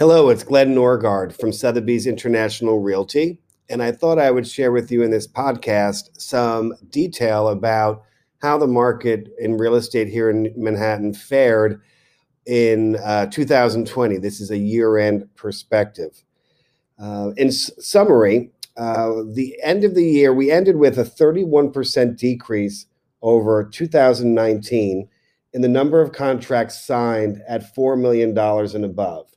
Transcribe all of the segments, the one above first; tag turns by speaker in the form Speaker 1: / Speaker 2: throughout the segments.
Speaker 1: Hello, it's Glenn Norgard from Sotheby's International Realty. And I thought I would share with you in this podcast some detail about how the market in real estate here in Manhattan fared in uh, 2020. This is a year end perspective. Uh, in s- summary, uh, the end of the year, we ended with a 31% decrease over 2019 in the number of contracts signed at $4 million and above.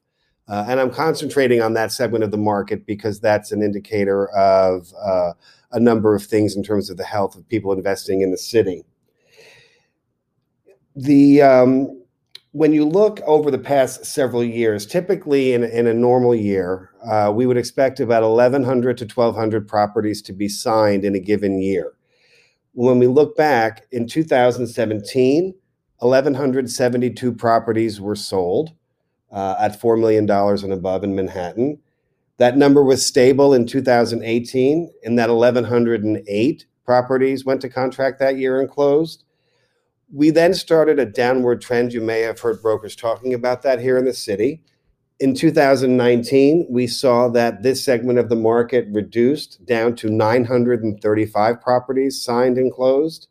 Speaker 1: Uh, and I'm concentrating on that segment of the market because that's an indicator of uh, a number of things in terms of the health of people investing in the city. The um, when you look over the past several years, typically in, in a normal year, uh, we would expect about 1,100 to 1,200 properties to be signed in a given year. When we look back in 2017, 1,172 properties were sold uh, at $4 million and above in Manhattan. That number was stable in 2018, and that 1,108 properties went to contract that year and closed. We then started a downward trend. You may have heard brokers talking about that here in the city. In 2019, we saw that this segment of the market reduced down to 935 properties signed and closed.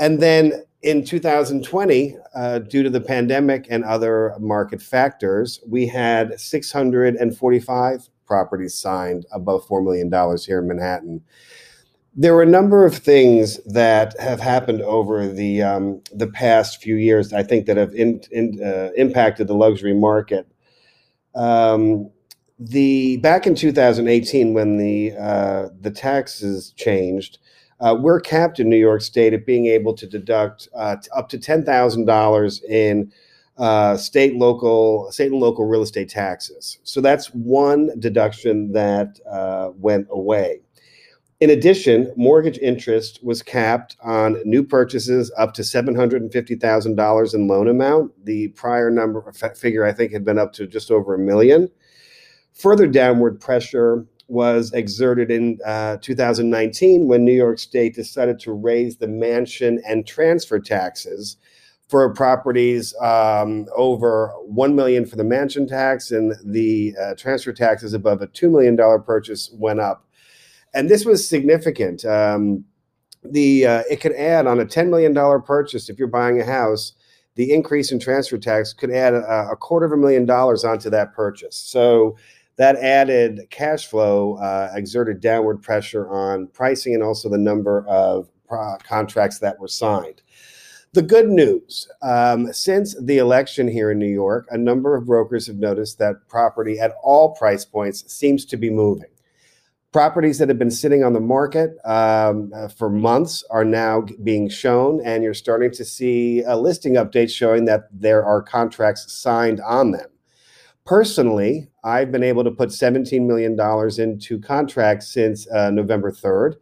Speaker 1: And then in 2020, uh, due to the pandemic and other market factors, we had 645 properties signed above $4 million here in Manhattan. There were a number of things that have happened over the, um, the past few years, I think, that have in, in, uh, impacted the luxury market. Um, the back in 2018, when the uh, the taxes changed, uh, we're capped in New York State at being able to deduct uh, up to ten thousand dollars in uh, state, local, state and local real estate taxes. So that's one deduction that uh, went away. In addition, mortgage interest was capped on new purchases up to seven hundred and fifty thousand dollars in loan amount. The prior number figure, I think, had been up to just over a million. Further downward pressure was exerted in uh, 2019 when New York State decided to raise the mansion and transfer taxes for properties um, over one million for the mansion tax, and the uh, transfer taxes above a two million dollar purchase went up, and this was significant. Um, the uh, it could add on a ten million dollar purchase if you're buying a house. The increase in transfer tax could add a, a quarter of a million dollars onto that purchase. So that added cash flow uh, exerted downward pressure on pricing and also the number of pro- contracts that were signed. The good news um, since the election here in New York, a number of brokers have noticed that property at all price points seems to be moving. Properties that have been sitting on the market um, uh, for months are now being shown, and you're starting to see a listing update showing that there are contracts signed on them. Personally, I've been able to put $17 million into contracts since uh, November 3rd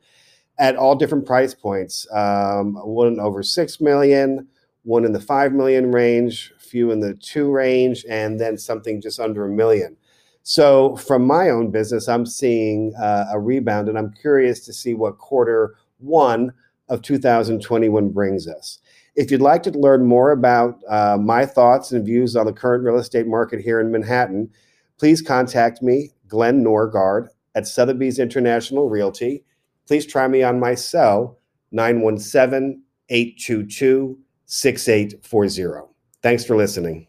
Speaker 1: at all different price points. Um, one over 6 million, one in the 5 million range, few in the 2 range, and then something just under a million. So, from my own business, I'm seeing uh, a rebound, and I'm curious to see what quarter one of 2021 brings us. If you'd like to learn more about uh, my thoughts and views on the current real estate market here in Manhattan, please contact me, Glenn Norgard, at Sotheby's International Realty. Please try me on my cell, 917 822 6840. Thanks for listening.